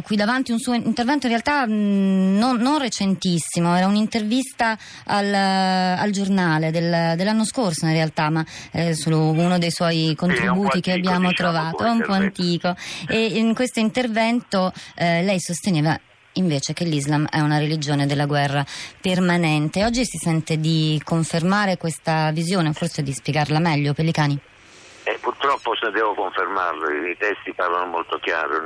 qui davanti un suo intervento in realtà mh, non, non, recentissimo, era un'intervista al, al giornale del, dell'anno scorso in realtà, ma eh, solo uno dei suoi contributi che abbiamo diciamo, trovato, è un po' antico. E in questo intervento eh, lei sosteneva invece che l'Islam è una religione della guerra permanente. Oggi si sente di confermare questa visione, forse di spiegarla meglio, Pellicani? Purtroppo se devo confermarlo, i testi parlano molto chiaro.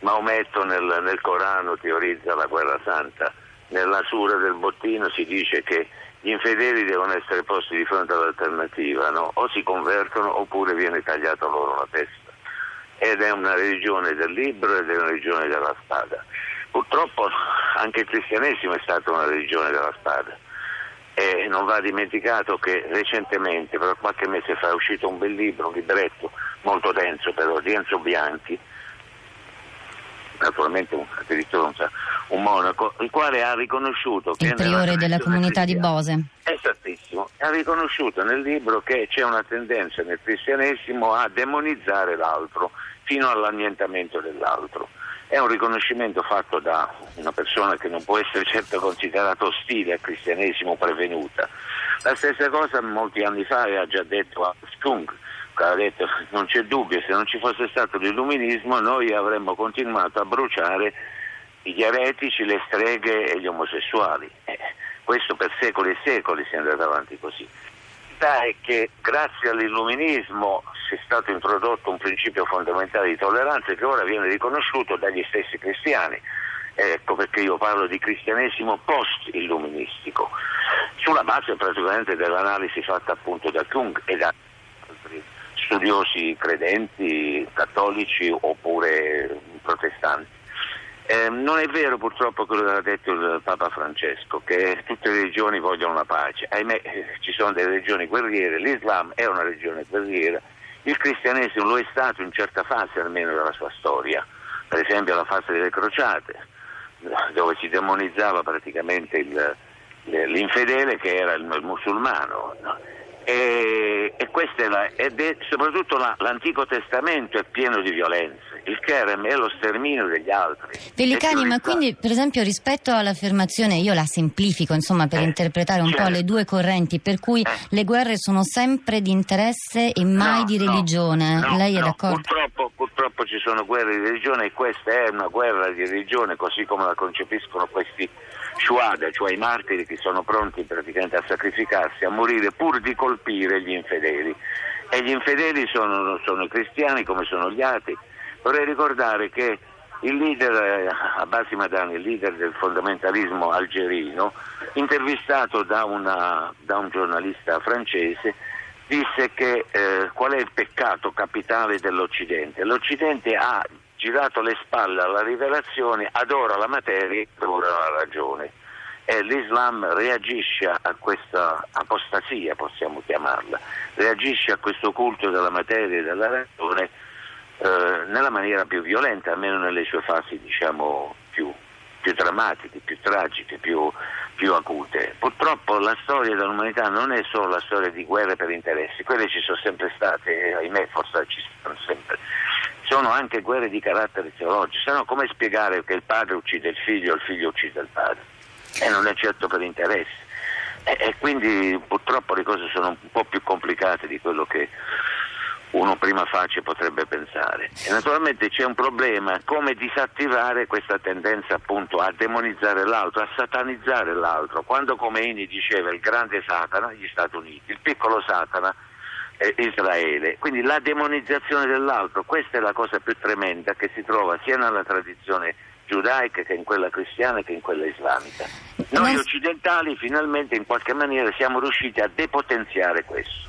Maometto nel, nel Corano teorizza la guerra santa, nella sura del bottino si dice che gli infedeli devono essere posti di fronte all'alternativa, no? o si convertono oppure viene tagliata loro la testa. Ed è una religione del libro ed è una religione della spada. Purtroppo anche il cristianesimo è stata una religione della spada e non va dimenticato che recentemente, però qualche mese fa, è uscito un bel libro, un libretto molto denso però, di Enzo Bianchi, naturalmente un, addirittura un, un, monaco, il quale ha riconosciuto che... Il priore della comunità di Bose. Esattissimo, ha riconosciuto nel libro che c'è una tendenza nel cristianesimo a demonizzare l'altro fino all'annientamento dell'altro. È un riconoscimento fatto da una persona che non può essere certo considerata ostile al cristianesimo prevenuta. La stessa cosa molti anni fa ha già detto a Skunk, ha detto non c'è dubbio, se non ci fosse stato l'illuminismo noi avremmo continuato a bruciare gli eretici, le streghe e gli omosessuali. Eh, questo per secoli e secoli si è andato avanti così. La è che grazie all'illuminismo è stato introdotto un principio fondamentale di tolleranza che ora viene riconosciuto dagli stessi cristiani. Ecco perché io parlo di cristianesimo post-illuministico, sulla base praticamente dell'analisi fatta appunto da Jung e da altri studiosi credenti, cattolici oppure protestanti. Eh, non è vero purtroppo quello che ha detto il Papa Francesco, che tutte le religioni vogliono la pace. Ahimè eh, ci sono delle religioni guerriere, l'Islam è una religione guerriera, il cristianesimo lo è stato in certa fase almeno della sua storia, per esempio la fase delle crociate, dove si demonizzava praticamente il, l'infedele che era il musulmano. No? E, e, è la, ed è, soprattutto la, l'Antico Testamento è pieno di violenze, il Kerem è lo sterminio degli altri. Pellicani, ma quindi per esempio rispetto all'affermazione, io la semplifico insomma per eh, interpretare un certo. po' le due correnti, per cui eh. le guerre sono sempre di interesse e mai no, di religione, no, lei no, è d'accordo? Purtroppo, purtroppo ci sono guerre di religione e questa è una guerra di religione così come la concepiscono questi shuhada, cioè i martiri che sono pronti praticamente a sacrificarsi, a morire pur di colpire gli infedeli. E gli infedeli sono, sono i cristiani come sono gli atei. Vorrei ricordare che il leader eh, Abbasi Madani, il leader del fondamentalismo algerino, intervistato da, una, da un giornalista francese, disse che eh, qual è il peccato capitale dell'Occidente? L'Occidente ha girato le spalle alla rivelazione, adora la materia e adora la ragione. E l'Islam reagisce a questa apostasia, possiamo chiamarla, reagisce a questo culto della materia e della ragione eh, nella maniera più violenta, almeno nelle sue fasi diciamo, più, più drammatiche, più tragiche, più, più acute. Purtroppo la storia dell'umanità non è solo la storia di guerre per interessi, quelle ci sono sempre state, ahimè forse ci sono sempre sono anche guerre di carattere teologico, se no come spiegare che il padre uccide il figlio e il figlio uccide il padre? E non è certo per interesse. E, e quindi purtroppo le cose sono un po' più complicate di quello che uno prima faccia potrebbe pensare. E naturalmente c'è un problema, come disattivare questa tendenza appunto a demonizzare l'altro, a satanizzare l'altro. Quando Khomeini diceva il grande Satana, gli Stati Uniti, il piccolo Satana, Israele. Quindi la demonizzazione dell'altro, questa è la cosa più tremenda che si trova sia nella tradizione giudaica che in quella cristiana che in quella islamica. Noi occidentali finalmente in qualche maniera siamo riusciti a depotenziare questo.